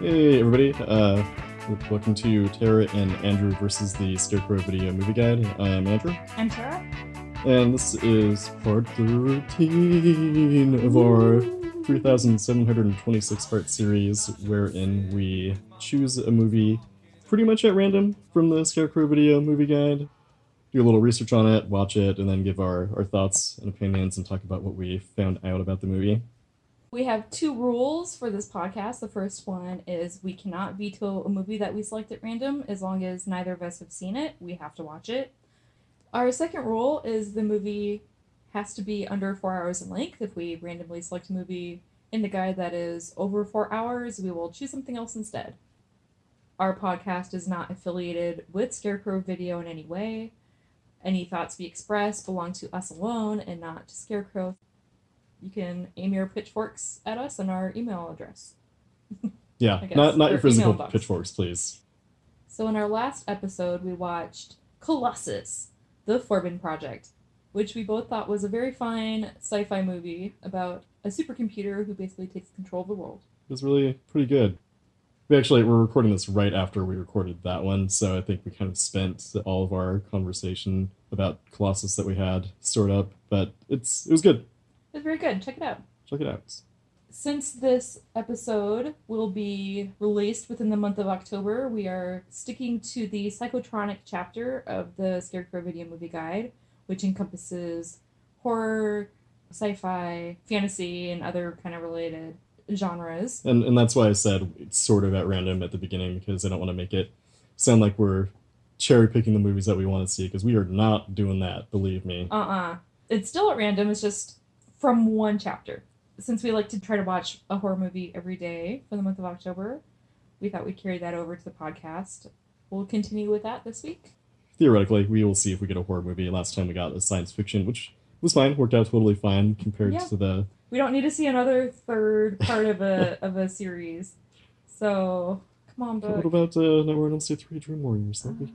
Hey everybody, uh, welcome to Tara and Andrew versus the Scarecrow Video Movie Guide. I'm Andrew, I'm Tara. and this is part 13 of our 3,726 part series, wherein we choose a movie pretty much at random from the Scarecrow Video Movie Guide, do a little research on it, watch it, and then give our, our thoughts and opinions and talk about what we found out about the movie. We have two rules for this podcast. The first one is we cannot veto a movie that we select at random as long as neither of us have seen it. We have to watch it. Our second rule is the movie has to be under four hours in length. If we randomly select a movie in the guide that is over four hours, we will choose something else instead. Our podcast is not affiliated with Scarecrow Video in any way. Any thoughts we express belong to us alone and not to Scarecrow. You can aim your pitchforks at us and our email address. Yeah, not, not your physical pitchforks, please. So, in our last episode, we watched Colossus, The Forbin Project, which we both thought was a very fine sci fi movie about a supercomputer who basically takes control of the world. It was really pretty good. We actually we're recording this right after we recorded that one, so I think we kind of spent all of our conversation about Colossus that we had stored up. But it's it was good. It's very good. Check it out. Check it out. Since this episode will be released within the month of October, we are sticking to the psychotronic chapter of the Scarecrow Video Movie Guide, which encompasses horror, sci-fi, fantasy, and other kind of related genres. And and that's why I said it's sort of at random at the beginning because I don't want to make it sound like we're cherry picking the movies that we want to see because we are not doing that. Believe me. Uh-uh. It's still at random. It's just from one chapter. Since we like to try to watch a horror movie every day for the month of October, we thought we'd carry that over to the podcast. We'll continue with that this week. Theoretically, we will see if we get a horror movie. Last time we got a science fiction, which was fine, worked out totally fine compared Yeah. to the We don't need to see another third part of a of a series. So come on, What about uh, Nightmare on Elm Street 3 Dream Warriors? That'd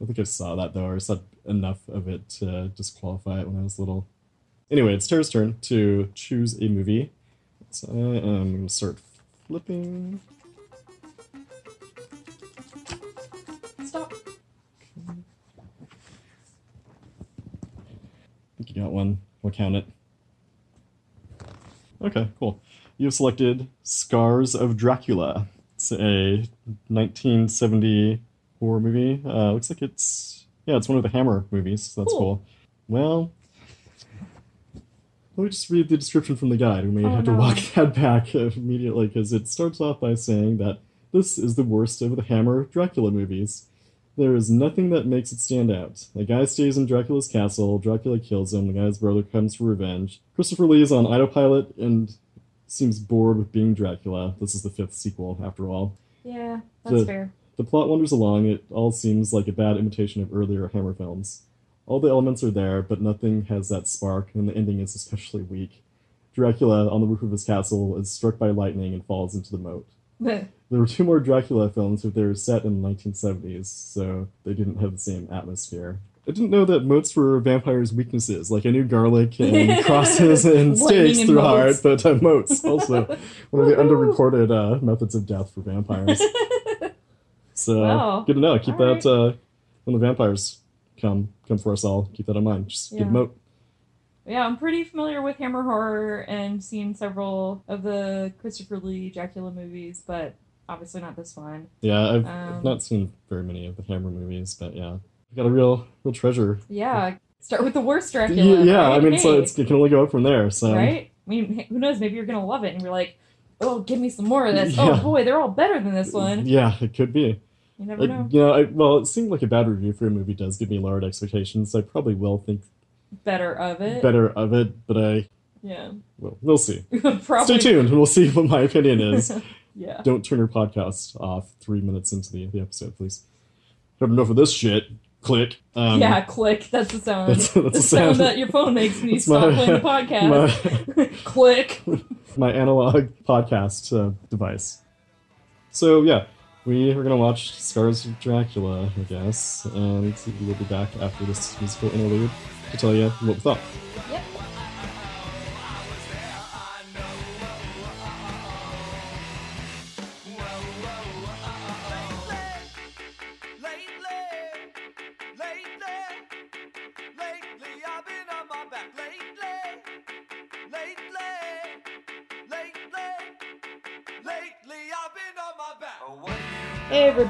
I think I saw that though, or I saw enough of it to disqualify it when I was little. Anyway, it's Tara's turn to choose a movie. So I am going to start flipping. Stop. I think you got one. We'll count it. Okay, cool. You've selected Scars of Dracula. It's a 1970 horror movie. Uh, looks like it's yeah, it's one of the Hammer movies. So that's Cool. cool. Well, let me just read the description from the guide. We may Oh, have to no. walk that back immediately because it starts off by saying that this is the worst of the Hammer Dracula movies. There is nothing that makes it stand out. A guy stays in Dracula's castle, Dracula kills him, the guy's brother comes for revenge. Christopher Lee is on autopilot and seems bored with being Dracula. This is the fifth sequel, after all. Yeah, that's The- fair. The plot wanders along, it all seems like a bad imitation of earlier Hammer films. All the elements are there, but nothing has that spark, and the ending is especially weak. Dracula, on the roof of his castle, is struck by lightning and falls into the moat. There were two more Dracula films, but they were set in the 1970s, so they didn't have the same atmosphere. I didn't know that moats were vampires' weaknesses. Like, I knew garlic and crosses and stakes through heart, but uh, moats also one of the underreported uh, methods of death for vampires. So Wow. good to know. Keep All that uh, when the vampires come come for us all. Keep that in mind. Just Yeah. good moat. Yeah, I'm pretty familiar with Hammer horror and seen several of the Christopher Lee Dracula movies, but obviously not this one. Yeah, I've, Um, I've not seen very many of the Hammer movies, but yeah, we got a real real treasure. Yeah, start with the worst Dracula. yeah, I right? mean, so Hey, it's, it can only go up from there. So right? I mean, who knows? Maybe you're gonna love it, and you're like, "Oh, give me some more of this." Yeah. Oh boy, they're all better than this one. Yeah, it could be. You never know. you know, I, well, it seemed like a bad review for a movie does give me lowered expectations. I probably will think Better of it. better of it, but I Yeah. well, we'll see. Probably. Stay tuned, we'll see what my opinion is. yeah. Don't turn your podcast off three minutes into the, the episode, please. Have enough of this shit. Click. Um, yeah, click. That's the sound. That's- that's the sound sound. that your phone makes when you stop my- playing the podcast. click. my analog podcast uh, device. So yeah, we are gonna watch Scars of Dracula, I guess, and we'll be back after this musical interlude to tell you what we thought.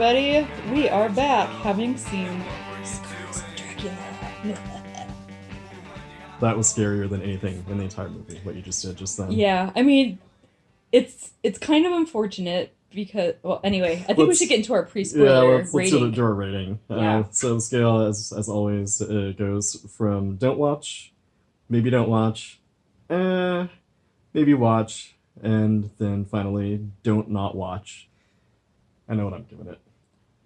Everybody, we are back having seen Dracula. That was scarier than anything in the entire movie. What you just did just then. yeah, I mean, it's it's kind of unfortunate because well, anyway, I think we Let's- should get into our pre-spoiler Yeah, let's, let's do, rating. the, do our rating. Yeah. Uh, so the scale, as as always, uh, goes from don't watch, maybe don't watch, eh, maybe watch, and then finally don't not watch. I know what I'm giving it.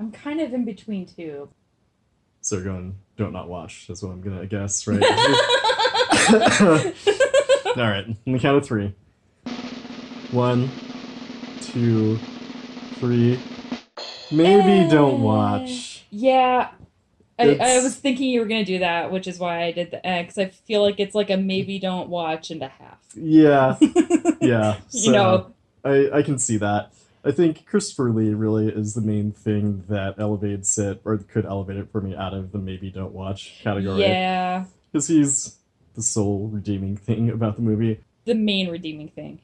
I'm kind of in between two. So you're going don't not watch. That's what I'm gonna guess, right? All right, on the count of three. One, two, three. Maybe don't watch. Yeah. I, I was thinking you were gonna do that, which is why I did the eh, X. I feel like it's like a maybe don't watch and a half. Yeah, yeah. you so know, I, I can see that. I think Christopher Lee really is the main thing that elevates it, or could elevate it for me out of the maybe don't watch category. yeah, Because he's the sole redeeming thing about the movie. the main redeeming thing.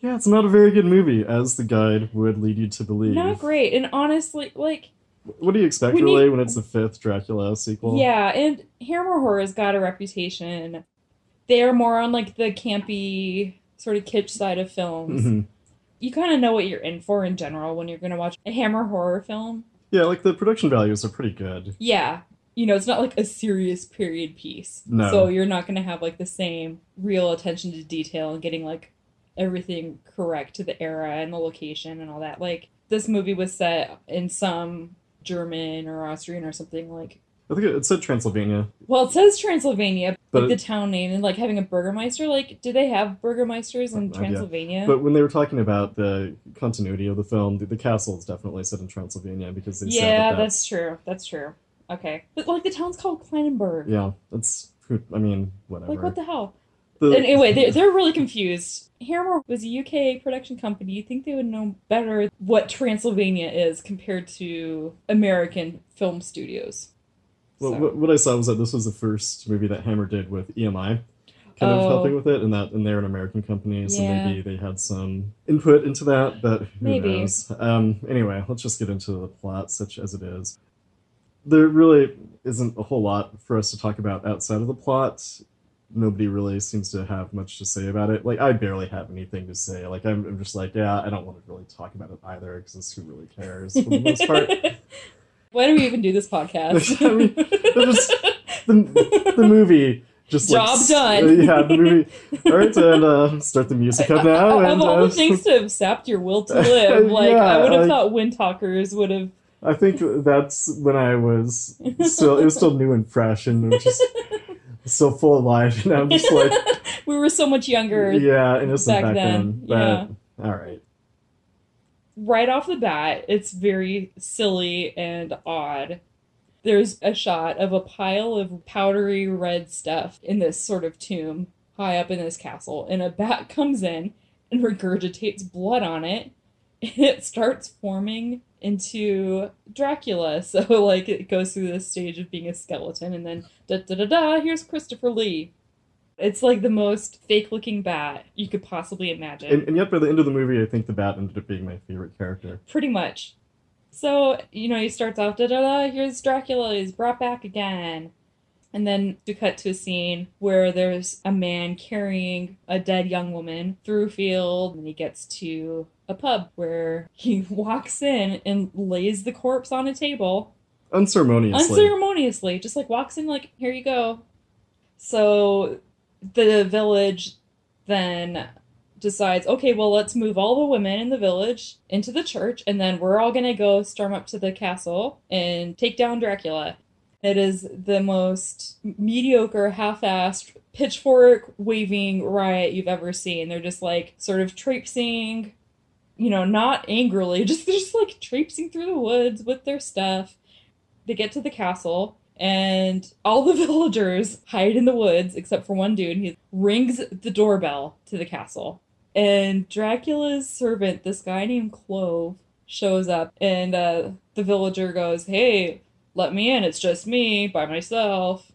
Yeah, it's not a very good movie, as the guide would lead you to believe. Not great, and honestly, like What do you expect, We really, need- when it's the fifth Dracula sequel? Yeah, and Hammer Horror's got a reputation. They're more on like the campy sort of kitsch side of films. Mhm. You kind of know what you're in for in general when you're going to watch a Hammer horror film. Yeah, like the production values are pretty good. Yeah. You know, it's not like a serious period piece. No. So you're not going to have like the same real attention to detail and getting like everything correct to the era and the location and all that. Like this movie was set in some German or Austrian or something like I think it, it said Transylvania. Well, it says Transylvania, But like it- the town name, and like having a Burgermeister. Like, do they have Burgermeisters in. Transylvania? But when they were talking about the continuity of the film, the, the castle is definitely set in Transylvania because they said yeah, that that's true. That's true. Okay, but like the town's called Kleinenberg. Yeah, that's. I mean, whatever. Like, what the hell? The- Anyway, they're, they're really confused. Hammer was a UK production company. You think they would know better what Transylvania is compared to American film studios? Well, what, what I saw was that this was the first movie that Hammer did with EMI, kind of Oh. helping with it, and that and they're an American company, so Yeah. maybe they had some input into that, but who Maybe. knows? Um, anyway, let's just get into the plot, such as it is. There really isn't a whole lot for us to talk about outside of the plot. Nobody really seems to have much to say about it. Like, I barely have anything to say. Like, I'm, I'm just like, yeah, I don't want to really talk about it either, because who really cares for the most part. Why do we even do this podcast? I mean, just- the, the movie just like, Job s- done. uh, yeah, the movie. All right, and uh, start the music up now. of and all uh, the things to have sapped your will to live, like Yeah, I would have like- thought Windtalkers would have. I think that's when I was still. It was still new and fresh, and it was just still full of life. And I'm just like, we were so much younger. yeah, innocent back back, then, then. But all right, Right off the bat, it's very silly and odd. There's a shot of a pile of powdery red stuff in this sort of tomb high up in this castle, and a bat comes in and regurgitates blood on it, and it starts forming into Dracula. So, like, it goes through this stage of being a skeleton, and then da da da da, here's Christopher Lee. It's like the most fake looking bat you could possibly imagine. and, and yet by the end of the movie, I think the bat ended up being my favorite character. Pretty much. So, you know, he starts off, da da da, here's Dracula, he's brought back again. And then we cut to a scene where there's a man carrying a dead young woman through a field, and he gets to a pub where he walks in and lays the corpse on a table Unceremoniously, unceremoniously, just like walks in, like, here you go. So the village then decides, okay, well, let's move all the women in the village into the church, and then we're all gonna go storm up to the castle and take down Dracula. It is the most mediocre, half assed, pitchfork waving riot you've ever seen. They're just like sort of traipsing, you know, not angrily, just just like traipsing through the woods with their stuff. They get to the castle, and all the villagers hide in the woods except for one dude. He rings the doorbell to the castle. And Dracula's servant, this guy named Clove, shows up, and uh, the villager goes, Hey, let me in. It's just me by myself.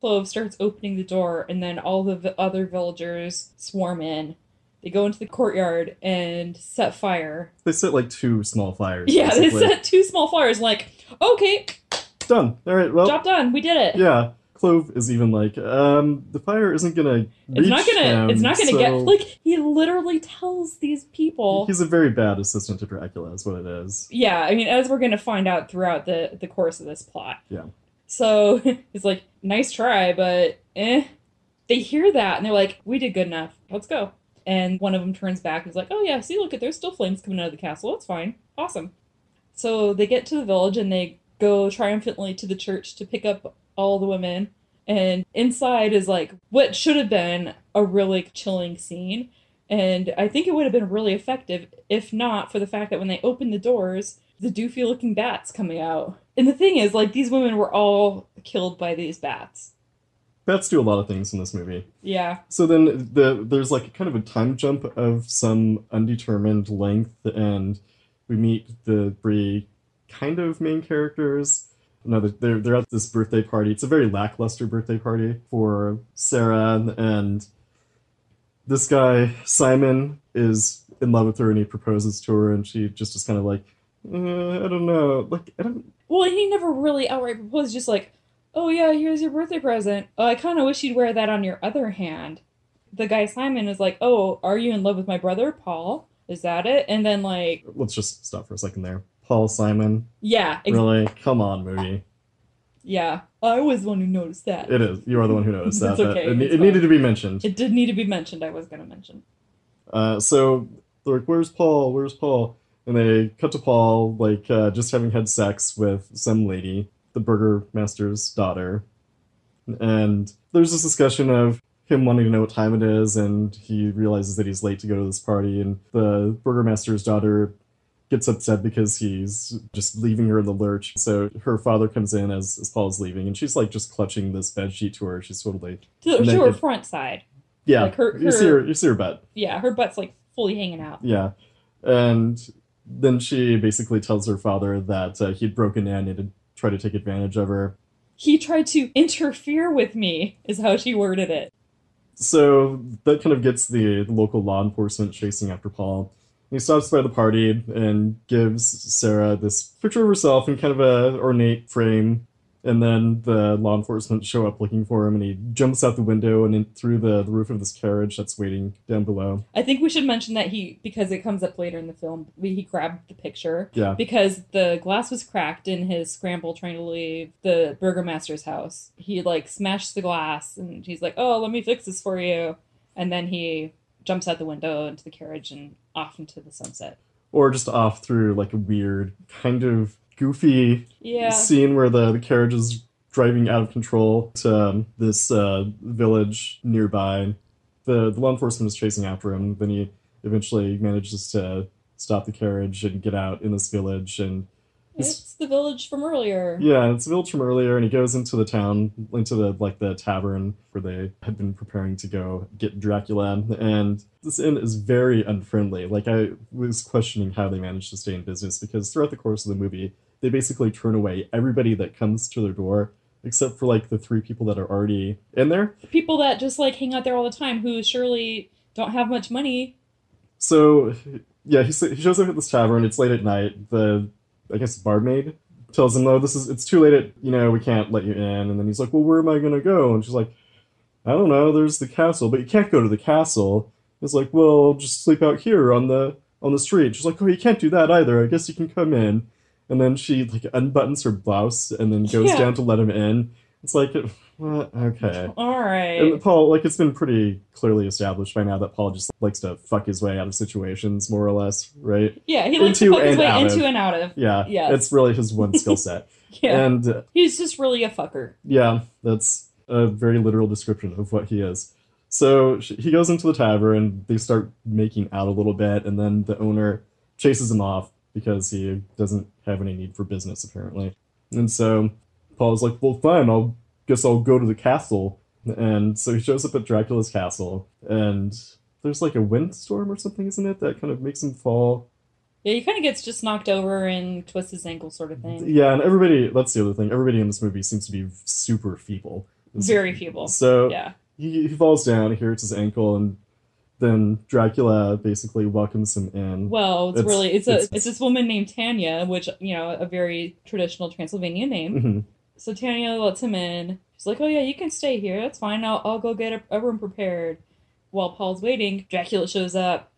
Clove starts opening the door, and then all the vi- other villagers swarm in. They go into the courtyard and set fire. They set like two small fires. Yeah, they set two small fires. Like, okay, done. All right. Well, job done. We did it. yeah. Clove is even like, um, the fire isn't gonna. It's not gonna. it's not gonna get like he literally tells these people. He's a very bad assistant to Dracula, is what it is. Yeah, I mean, as we're gonna find out throughout the the course of this plot. Yeah. So it's like, nice try, but eh. They hear that and they're like, we did good enough. Let's go. And one of them turns back and is like, oh yeah, see, look at there's still flames coming out of the castle. It's fine. Awesome. So they get to the village and they go triumphantly to the church to pick up all the women. And inside is like what should have been a really chilling scene. And I think it would have been really effective if not for the fact that when they opened the doors, the doofy looking bats coming out. And the thing is, like, these women were all killed by these bats. Bats do a lot of things in this movie. Yeah. So then the there's like kind of a time jump of some undetermined length, and we meet the three kind of main characters. No, they're- they're at this birthday party. It's a very lackluster birthday party for Sarah, and this guy Simon is in love with her, and he proposes to her, and she just is kind of like, uh, I don't know, like I don't. Well, he never really outright proposed, just like, oh yeah, here's your birthday present. Oh, I kind of wish you'd wear that on your other hand. The guy Simon is like, oh, are you in love with my brother, Paul? Is that it? And then, like, Let's just stop for a second there. Paul Simon, yeah, ex- really? Come on, movie. yeah. I was the one who noticed that. It is. You are the one who noticed that. It's okay, It, it needed to be mentioned. It did need to be mentioned. I was gonna mention. Uh, so they're like, "Where's Paul? Where's Paul?" And they cut to Paul like uh, just having had sex with some lady, the burgermaster's daughter, and there's this discussion of him wanting to know what time it is, and he realizes that he's late to go to this party, and the burgermaster's daughter gets upset because he's just leaving her in the lurch. So her father comes in as, as Paul's leaving, and she's like just clutching this bed sheet to her. She's totally To, to her it- front side. yeah. Like her- you see her- her, you see her butt. Yeah, her butt's like fully hanging out. Yeah. And then she basically tells her father that uh, he'd broken in and had tried to take advantage of her. He tried to interfere with me, is how she worded it. So that kind of gets the local law enforcement chasing after Paul. He stops by the party and gives Sarah this picture of herself in kind of a ornate frame. And then the law enforcement show up looking for him, and he jumps out the window and in through the, the roof of this carriage that's waiting down below. I think we should mention that he, because it comes up later in the film, he grabbed the picture Yeah. because the glass was cracked in his scramble trying to leave the burgomaster's house. He like smashed the glass and he's like, "Oh, let me fix this for you," and then he jumps out the window into the carriage and off into the sunset. Or just off through like a weird, kind of goofy Yeah, scene where the, the carriage is driving out of control to um, this uh, village nearby. The, the law enforcement is chasing after him. Then he eventually manages to stop the carriage and get out in this village. And it's the village from earlier. yeah, it's a village from earlier. And he goes into the town, into the like the tavern where they had been preparing to go get Dracula. And this inn is very unfriendly. Like I was questioning how they managed to stay in business because throughout the course of the movie, they basically turn away everybody that comes to their door except for like the three people that are already in there. People that just like hang out there all the time who surely don't have much money. So yeah, he, he shows up at this tavern. It's late at night. The I guess barmaid tells him, "Oh, this is it's too late. At you know we can't let you in." And then he's like, "Well, where am I gonna go?" And she's like, "I don't know. There's the castle, but you can't go to the castle." It's like, "Well, just sleep out here on the on the street." She's like, "Oh, you can't do that either. I guess you can come in." And then she like unbuttons her blouse and then goes Yeah. down to let him in. It's like, what? Okay. All right. And Paul, like, it's been pretty clearly established by now that Paul just likes to fuck his way out of situations, more or less, right? yeah, he likes to into fuck his and way out into of. and out of. Yeah, Yes. it's really his one skill set. Yeah, And uh, he's just really a fucker. yeah, that's a very literal description of what he is. So he goes into the tavern, and they start making out a little bit, and then the owner chases him off because he doesn't have any need for business, apparently. And so Paul's like, well, fine, I'll guess I'll go to the castle. And so he shows up at Dracula's castle, and there's like a windstorm or something, isn't it? That kind of makes him fall. Yeah, he kind of gets just knocked over and twists his ankle, sort of thing. Yeah, and everybody, that's the other thing, everybody in this movie seems to be super feeble. Very feeble. So Yeah, he, he falls down, he hurts his ankle, and then Dracula basically welcomes him in. Well, it's, It's- really it's, a it's- it's this woman named Tanya, which you know a very traditional Transylvanian name. Mm-hmm. So Tanya lets him in. She's like, "Oh yeah, you can stay here. That's fine. I'll I'll go get a, a room prepared." While Paul's waiting, Dracula shows up,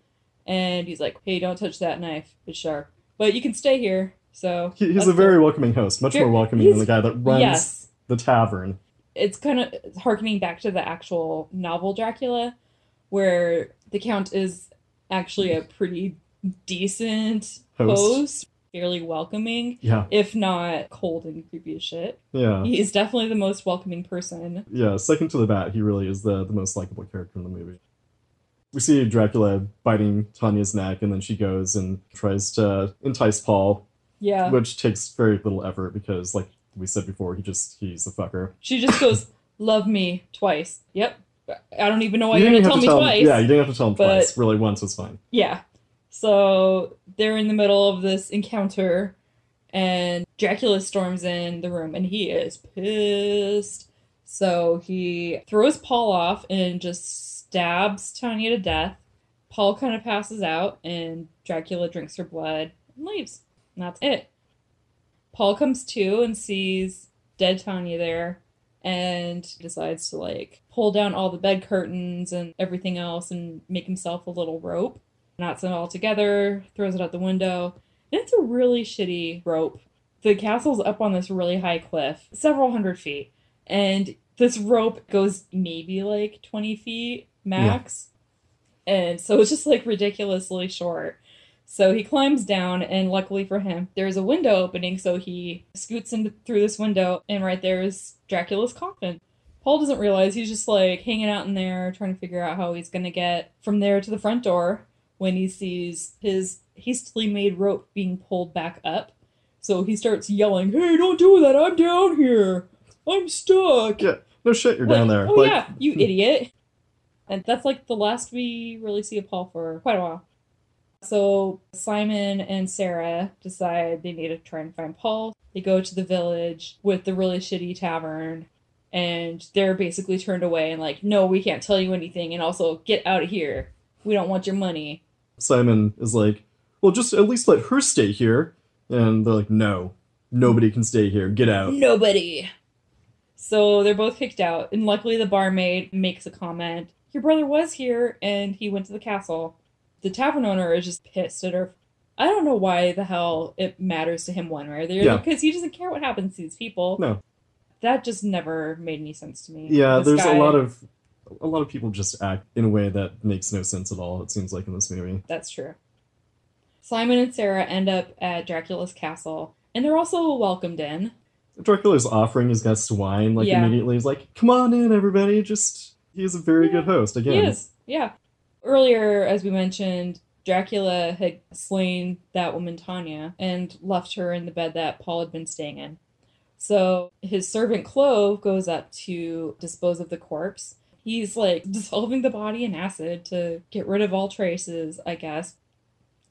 and he's like, "Hey, don't touch that knife. It's sharp. But you can stay here." So He, he's a very cool. welcoming host, much more welcoming than the guy that runs yes. the tavern. It's kind of harkening back to the actual novel Dracula, where the Count is actually a pretty decent Host. host fairly welcoming, Yeah, if not cold and creepy as shit. yeah, He's definitely the most welcoming person. yeah. Second to the bat, he really is the, the most likable character in the movie. We see Dracula biting Tanya's neck, and then she goes and tries to entice Paul, Yeah. which takes very little effort because, like we said before, he just he's a fucker. She just goes, Love me twice. Yep. I don't even know why You you're going didn't tell me him- twice. Yeah, you didn't have to tell him but- twice. Really, once was fine. Yeah. So they're in the middle of this encounter, and Dracula storms in the room, and he is pissed. So he throws Paul off and just stabs Tanya to death. Paul kind of passes out, and Dracula drinks her blood and leaves. And that's it. Paul comes to and sees dead Tanya there and decides to like pull down all the bed curtains and everything else and make himself a little rope knots it all together, throws it out the window. And it's a really shitty rope. The castle's up on this really high cliff, several hundred feet, and this rope goes maybe like 20 feet max. And so it's just like ridiculously short. So he climbs down, and luckily for him, there's a window opening. So he scoots in through this window, and right there is Dracula's coffin. Paul doesn't realize he's just like hanging out in there, trying to figure out how he's gonna get from there to the front door when he sees his hastily made rope being pulled back up. So he starts yelling, Hey, don't do that! I'm down here! I'm stuck! Yeah, no shit, you're Like, down there. Oh, like, yeah, you idiot! And that's like the last we really see of Paul for quite a while. So Simon and Sarah decide they need to try and find Paul. They go to the village with the really shitty tavern, and they're basically turned away and like, no, we can't tell you anything, and also get out of here. We don't want your money. Simon is like, well, just at least let her stay here. And they're like, no, nobody can stay here. Get out. Nobody. So they're both kicked out, and luckily the barmaid makes a comment. Your brother was here, and he went to the castle. The tavern owner is just pissed at her. I don't know why the hell it matters to him one way or the other, because he doesn't care what happens to these people. No. That just never made any sense to me. Yeah, This there's guy- a lot of a lot of people just act in a way that makes no sense at all. It seems like in this movie. That's true. Simon and Sarah end up at Dracula's castle, and they're also welcomed in. Dracula's offering his guests wine like Yeah. immediately. He's like, "Come on in, everybody." Just he's a very Yeah. good host. Again, He is, yeah. Earlier, as we mentioned, Dracula had slain that woman Tanya and left her in the bed that Paul had been staying in. So his servant Clove goes up to dispose of the corpse. He's like dissolving the body in acid to get rid of all traces, I guess.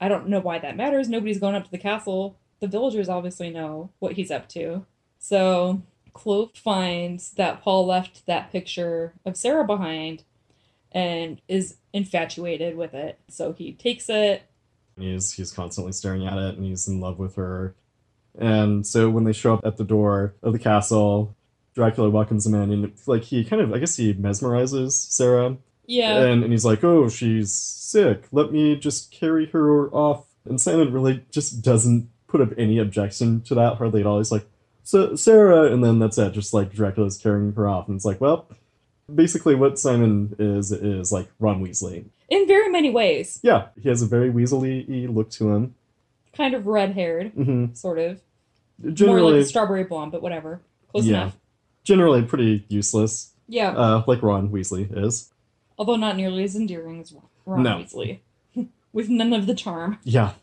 I don't know why that matters. Nobody's going up to the castle. The villagers obviously know what he's up to. So Clove finds that Paul left that picture of Sarah behind and is infatuated with it. So he takes it. he's he's constantly staring at it, and he's in love with her. And so when they show up at the door of the castle, Dracula welcomes him in, and like he kind of, I guess he mesmerizes Sarah, Yeah. and, and he's like, "Oh, she's sick. Let me just carry her off." And Simon really just doesn't put up any objection to that hardly at all. He's like, "So Sarah," and then that's it. Just like Dracula's carrying her off, and it's like, well, basically what Simon is is like Ron Weasley. In very many ways. Yeah, he has a very Weasley look to him. Kind of red haired, hmm sort of. More like a strawberry blonde, but whatever. Close Yeah. enough. Generally pretty useless, Yeah. uh, like Ron Weasley is. Although not nearly as endearing as Ron No. Weasley. With none of the charm. Yeah.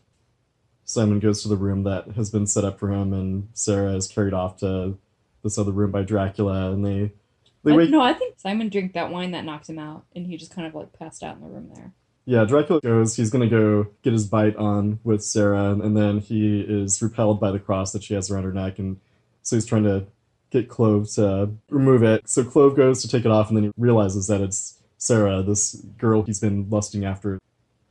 Simon goes to the room that has been set up for him, and Sarah is carried off to this other room by Dracula, and they they I- wake. no, I think Simon drank that wine that knocked him out, and he just kind of like passed out in the room there. Yeah, Dracula goes. He's gonna go get his bite on with Sarah, and then he is repelled by the cross that she has around her neck, and so he's trying to get Clove to remove it. So Clove goes to take it off, and then he realizes that it's Sarah, this girl he's been lusting after.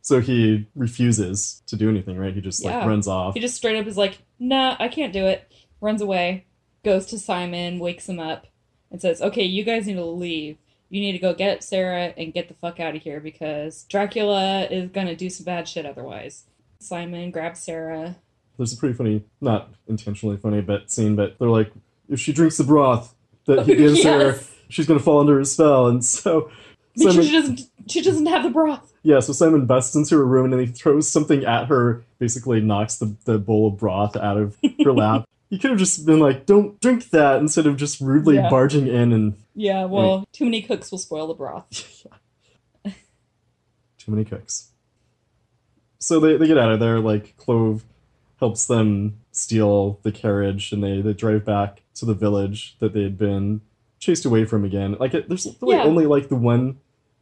So he refuses to do anything, right? He just like runs off. He just straight up is like, nah, I can't do it. Runs away, goes to Simon, wakes him up, and says, okay, you guys need to leave. You need to go get Sarah and get the fuck out of here because Dracula is gonna do some bad shit otherwise. Simon grabs Sarah. There's a pretty funny, not intentionally funny, but scene. But they're like, if she drinks the broth that he gives her, she's gonna fall under his spell. And so, Simon, she doesn't she doesn't have the broth. yeah, so Simon busts into her room and then he throws something at her. Basically, knocks the the bowl of broth out of her lap. He could have just been like, "Don't drink that," instead of just rudely Yeah. barging in and Yeah, well, too many cooks will spoil the broth. Too many cooks. So they, they get out of there, like Clove helps them steal the carriage and they, they drive back to the village that they had been chased away from again. Like it, there's really Yeah. only like the one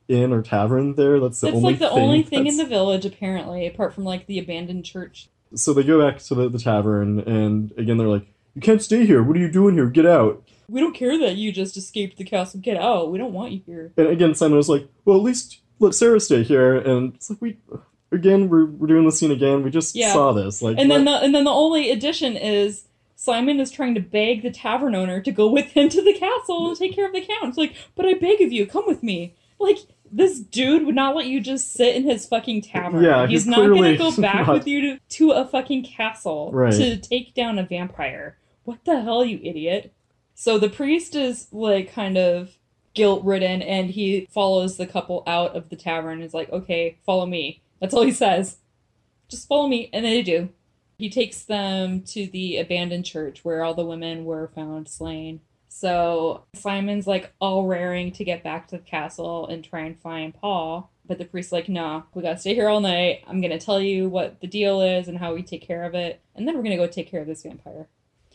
inn or tavern there. That's the It's only like the thing only thing in the village, apparently, apart from like the abandoned church. So they go back to the, the tavern and again they're like, You can't stay here, what are you doing here? Get out. We don't care that you just escaped the castle. Get out. We don't want you here. And again Simon was like, Well at least let Sarah stay here and it's like we again we're, we're doing the scene again. We just Yeah. saw this. Like And then the and then the only addition is Simon is trying to beg the tavern owner to go with him to the castle to take care of the count. It's like, but I beg of you, come with me. Like this dude would not let you just sit in his fucking tavern. Yeah, he's, he's not gonna go back not- with you to, to a fucking castle Right. to take down a vampire. What the hell, you idiot? So the priest is like kind of guilt ridden and he follows the couple out of the tavern and is like, okay, follow me. That's all he says. Just follow me. And they do. He takes them to the abandoned church where all the women were found slain. So Simon's like all raring to get back to the castle and try and find Paul. But the priest's like, nah, we gotta stay here all night. I'm gonna tell you what the deal is and how we take care of it. And then we're gonna go take care of this vampire.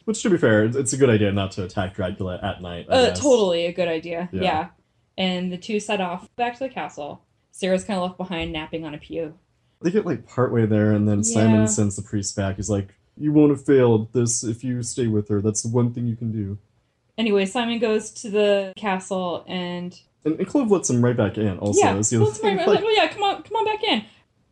Which, to be fair, it's- it's a good idea not to attack Dracula at night. Uh, totally a good idea. Yeah. Yeah. And the two set off back to the castle. Sarah's kind of left behind napping on a pew. They get like partway there, and then Yeah. Simon sends the priest back. He's like, "You won't have failed this if you stay with her. That's the one thing you can do." Anyway, Simon goes to the castle and And, and Clove lets him right back in. Also, yeah, is the other right- like, well, oh, yeah, come on, come on back in.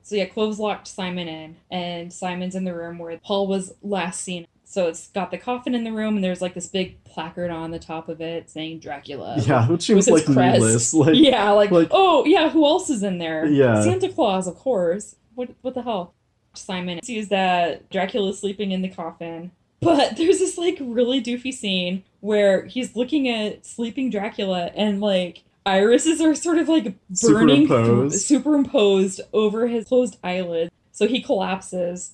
So yeah, Clove's locked Simon in, and Simon's in the room where Paul was last seen. So it's got the coffin in the room, and there's like this big placard on the top of it saying Dracula. yeah, which seems like needless. Like, yeah, like, like- oh yeah, who else is in there? Yeah. Santa Claus, of course. What what the hell? Simon sees that Dracula's sleeping in the coffin, but there's this like really doofy scene where he's looking at sleeping Dracula and like irises are sort of like burning Superimposed. superimposed over his closed eyelids. So he collapses.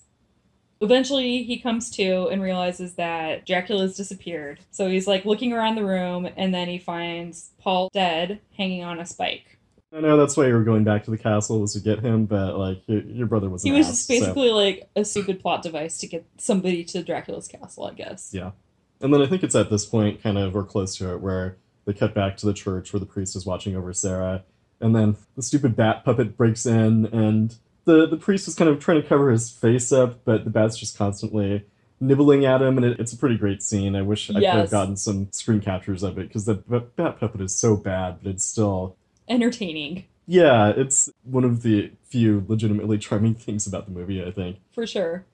Eventually, he comes to and realizes that Dracula's disappeared. So he's like looking around the room, and then he finds Paul dead, hanging on a spike. I know that's why you were going back to the castle was to get him, but like your, your brother was. He was ass, just so- basically like a stupid plot device to get somebody to Dracula's castle, I guess. Yeah. And then I think it's at this point, kind of, or close to it, where they cut back to the church where the priest is watching over Sarah, and then the stupid bat puppet breaks in, and the the priest is kind of trying to cover his face up, but the bat's just constantly nibbling at him, and it, it's a pretty great scene. I wish I could have gotten some screen captures of it because the bat puppet is so bad, but it's still. Entertaining, Yeah, it's one of the few legitimately charming things about the movie, I think. for sure.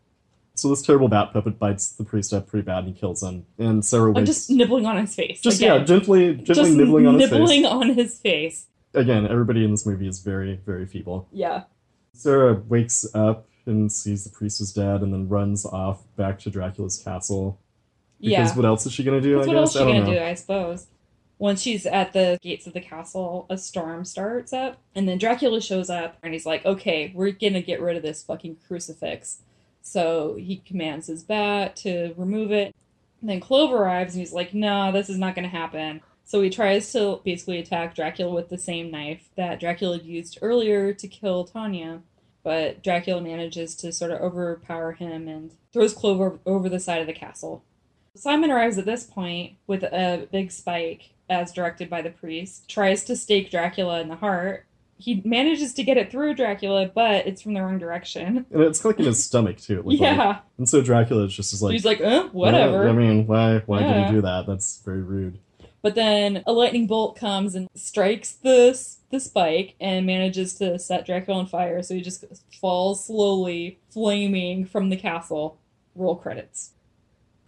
So this terrible bat puppet bites the priest up pretty bad and he kills him. And Sarah wakes just nibbling on his face. just again. yeah, gently gently Just nibbling on his face. nibbling on his face. Again, everybody in this movie is very, very feeble. Yeah. Sarah wakes up and sees the priest is dead and then runs off back to Dracula's castle. Because Yeah. what else is she gonna do, That's I what guess? else she gonna know. do, I suppose. Once she's at the gates of the castle, a storm starts up, and then Dracula shows up, and he's like, "Okay, we're gonna get rid of this fucking crucifix." So he commands his bat to remove it. And then Clove arrives, and he's like, "No, this is not gonna happen." So he tries to basically attack Dracula with the same knife that Dracula used earlier to kill Tanya, but Dracula manages to sort of overpower him and throws Clover over, the side of the castle. Simon arrives at this point with a big spike, as directed by the priest, tries to stake Dracula in the heart. He manages to get it through Dracula, but it's from the wrong direction. And it's like in his stomach too. Like, yeah. And so Dracula is just is like He's like, uh, whatever. "Uh, I mean, why why did he do that? That's very rude. But then a lightning bolt comes and strikes the the spike and manages to set Draco on fire. So he just falls slowly, flaming from the castle. Roll credits.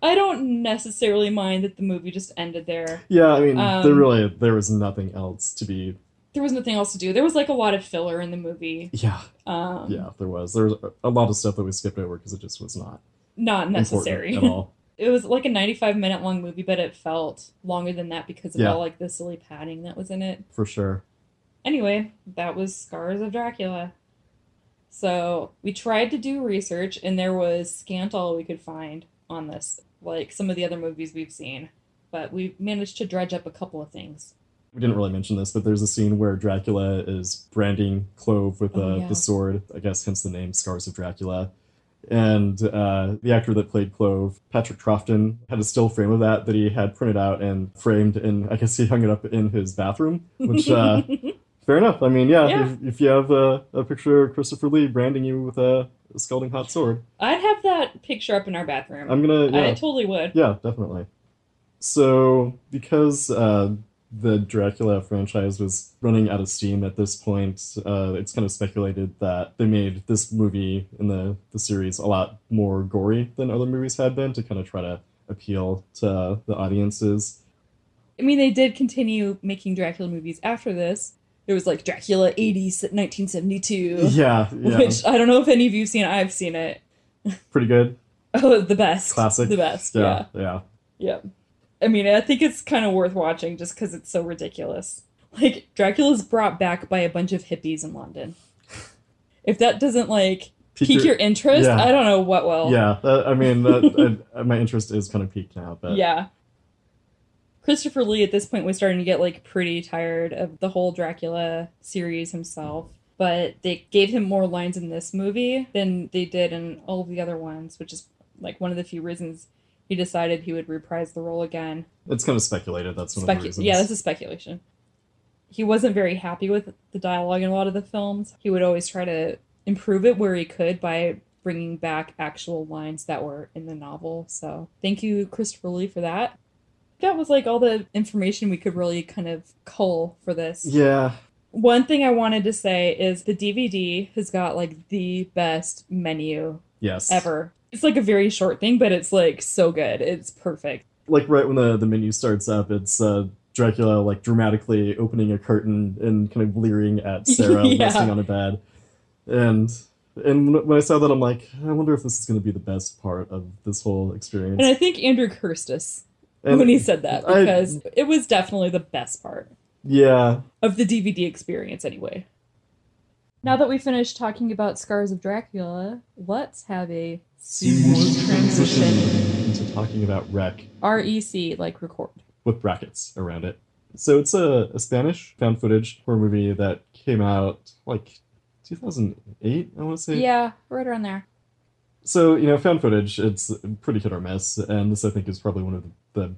I don't necessarily mind that the movie just ended there. Yeah, I mean, Um, there really there was nothing else to be. There was nothing else to do. There was like a lot of filler in the movie. Yeah, Um, yeah, there was. There was a lot of stuff that we skipped over because it just was not Not necessary. at all. It was like a 95 minute long movie, but it felt longer than that because of Yeah. all like the silly padding that was in it. For sure. Anyway, that was Scars of Dracula. So we tried to do research, and there was scant all we could find on this, like some of the other movies we've seen. But we managed to dredge up a couple of things. We didn't really mention this, but there's a scene where Dracula is branding Clove with Oh, yeah. the sword. I guess hence the name Scars of Dracula. And uh, the actor that played Clove, Patrick Troughton, had a still frame of that that he had printed out and framed, and I guess he hung it up in his bathroom. Which, uh, fair enough. I mean, yeah, Yeah. If, if you have a, a picture of Christopher Lee branding you with a, a scalding hot sword, I'd have that picture up in our bathroom. I'm gonna, Yeah. I totally would. yeah, definitely. So, because uh, the Dracula franchise was running out of steam at this point, uh, it's kind of speculated that they made this movie in the, the series a lot more gory than other movies had been to kind of try to appeal to the audiences. I mean, they did continue making Dracula movies after this. There was like Dracula A.D., 1972, Yeah, yeah, which I don't know if any of you've seen. I've seen it. pretty good. Oh, the best. Classic. The best. Yeah. Yeah, yeah. Yeah. I mean, I think it's kind of worth watching just because it's so ridiculous. Like, Dracula's brought back by a bunch of hippies in London. If that doesn't, like, Pique pique your- your interest, yeah. I don't know what will. Yeah, that, I mean, that, I, uh, my interest is kind of peaked now, but Yeah. Christopher Lee at this point was starting to get like pretty tired of the whole Dracula series himself. But they gave him more lines in this movie than they did in all of the other ones, which is like one of the few reasons he decided he would reprise the role again. it's kind of speculated. That's one of the Specu- reasons. yeah, this is speculation. He wasn't very happy with the dialogue in a lot of the films. He would always try to improve it where he could by bringing back actual lines that were in the novel. So thank you, Christopher Lee, for that. That was like all the information we could really kind of cull for this. Yeah, One thing I wanted to say is the DVD has got like the best menu yes. ever. It's like a very short thing, but it's like so good. It's perfect. like right when the the menu starts up, it's uh, Dracula like dramatically opening a curtain and kind of leering at Sarah Yeah. resting on a bed, and and when- I saw that, I'm like, I wonder if this is going to be the best part of this whole experience. And I think Andrew cursed us And- when he said that I- because it was definitely the best part yeah, of the DVD experience, anyway. Now that we finished talking about Scars of Dracula, let's have a smooth transition. into talking about Rec. REC, like record. with brackets around it. So it's a, a Spanish found footage horror movie that came out like 2008, I want to say. Yeah, right around there. So, you know, found footage, it's pretty hit or miss, and this I think is probably one of the, the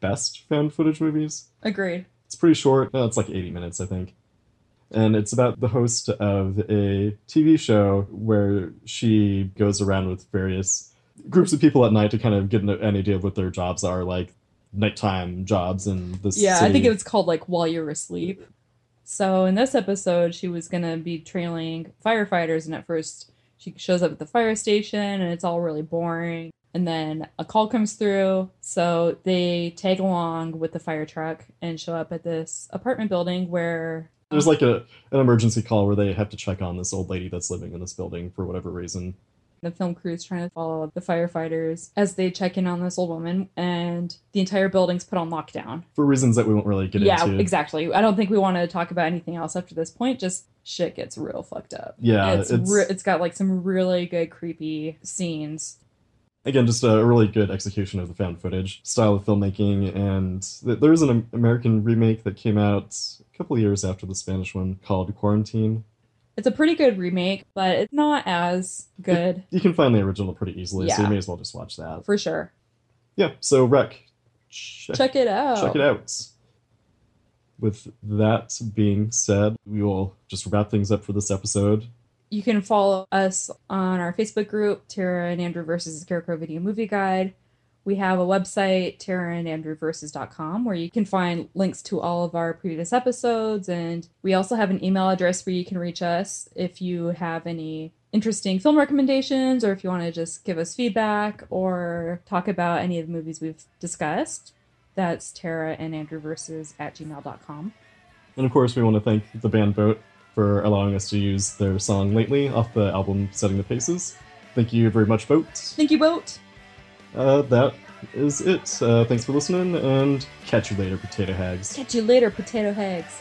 best found footage movies. Agreed. It's pretty short, uh, it's like 80 minutes, I think. And it's about the host of a TV show where she goes around with various groups of people at night to kind of get an, an idea of what their jobs are, like nighttime jobs in the Yeah, city. I think it was called like While You're Asleep. So in this episode, she was gonna be trailing firefighters, and at first she shows up at the fire station, and it's all really boring. And then a call comes through, so they tag along with the fire truck and show up at this apartment building where There's like a an emergency call where they have to check on this old lady that's living in this building for whatever reason. the film crew is trying to follow the firefighters as they check in on this old woman, and the entire building's put on lockdown. For reasons that we won't really get yeah, into. Yeah, exactly. I don't think we want to talk about anything else after this point. Just shit gets real fucked up. Yeah, it's it's- re- it's got like some really good creepy scenes. Again just a really good execution of the found footage style of filmmaking and th- there an american remake that came out a couple of years after the spanish one called quarantine. It's a pretty good remake, but it's not as good. you can find the original pretty easily so you may as well just watch that. For sure. yeah so rec check, Check it out. check it out. With that being said we will just wrap things up for this episode You can follow us on our Facebook group, Tara and Andrew versus Scarecrow Video Movie Guide. We have a website, taraandandrewversus.com, where you can find links to all of our previous episodes. And we also have an email address where you can reach us if you have any interesting film recommendations or if you want to just give us feedback or talk about any of the movies we've discussed. That's Tara and Andrew versus at gmail.com. And of course, we want to thank the band Boat for allowing us to use their song lately off the album Setting the Paces. Thank you very much, Boat. Thank you, Boat. Uh, that is it. Uh, thanks for listening, and catch you later, Potato Hags. Catch you later, potato hags.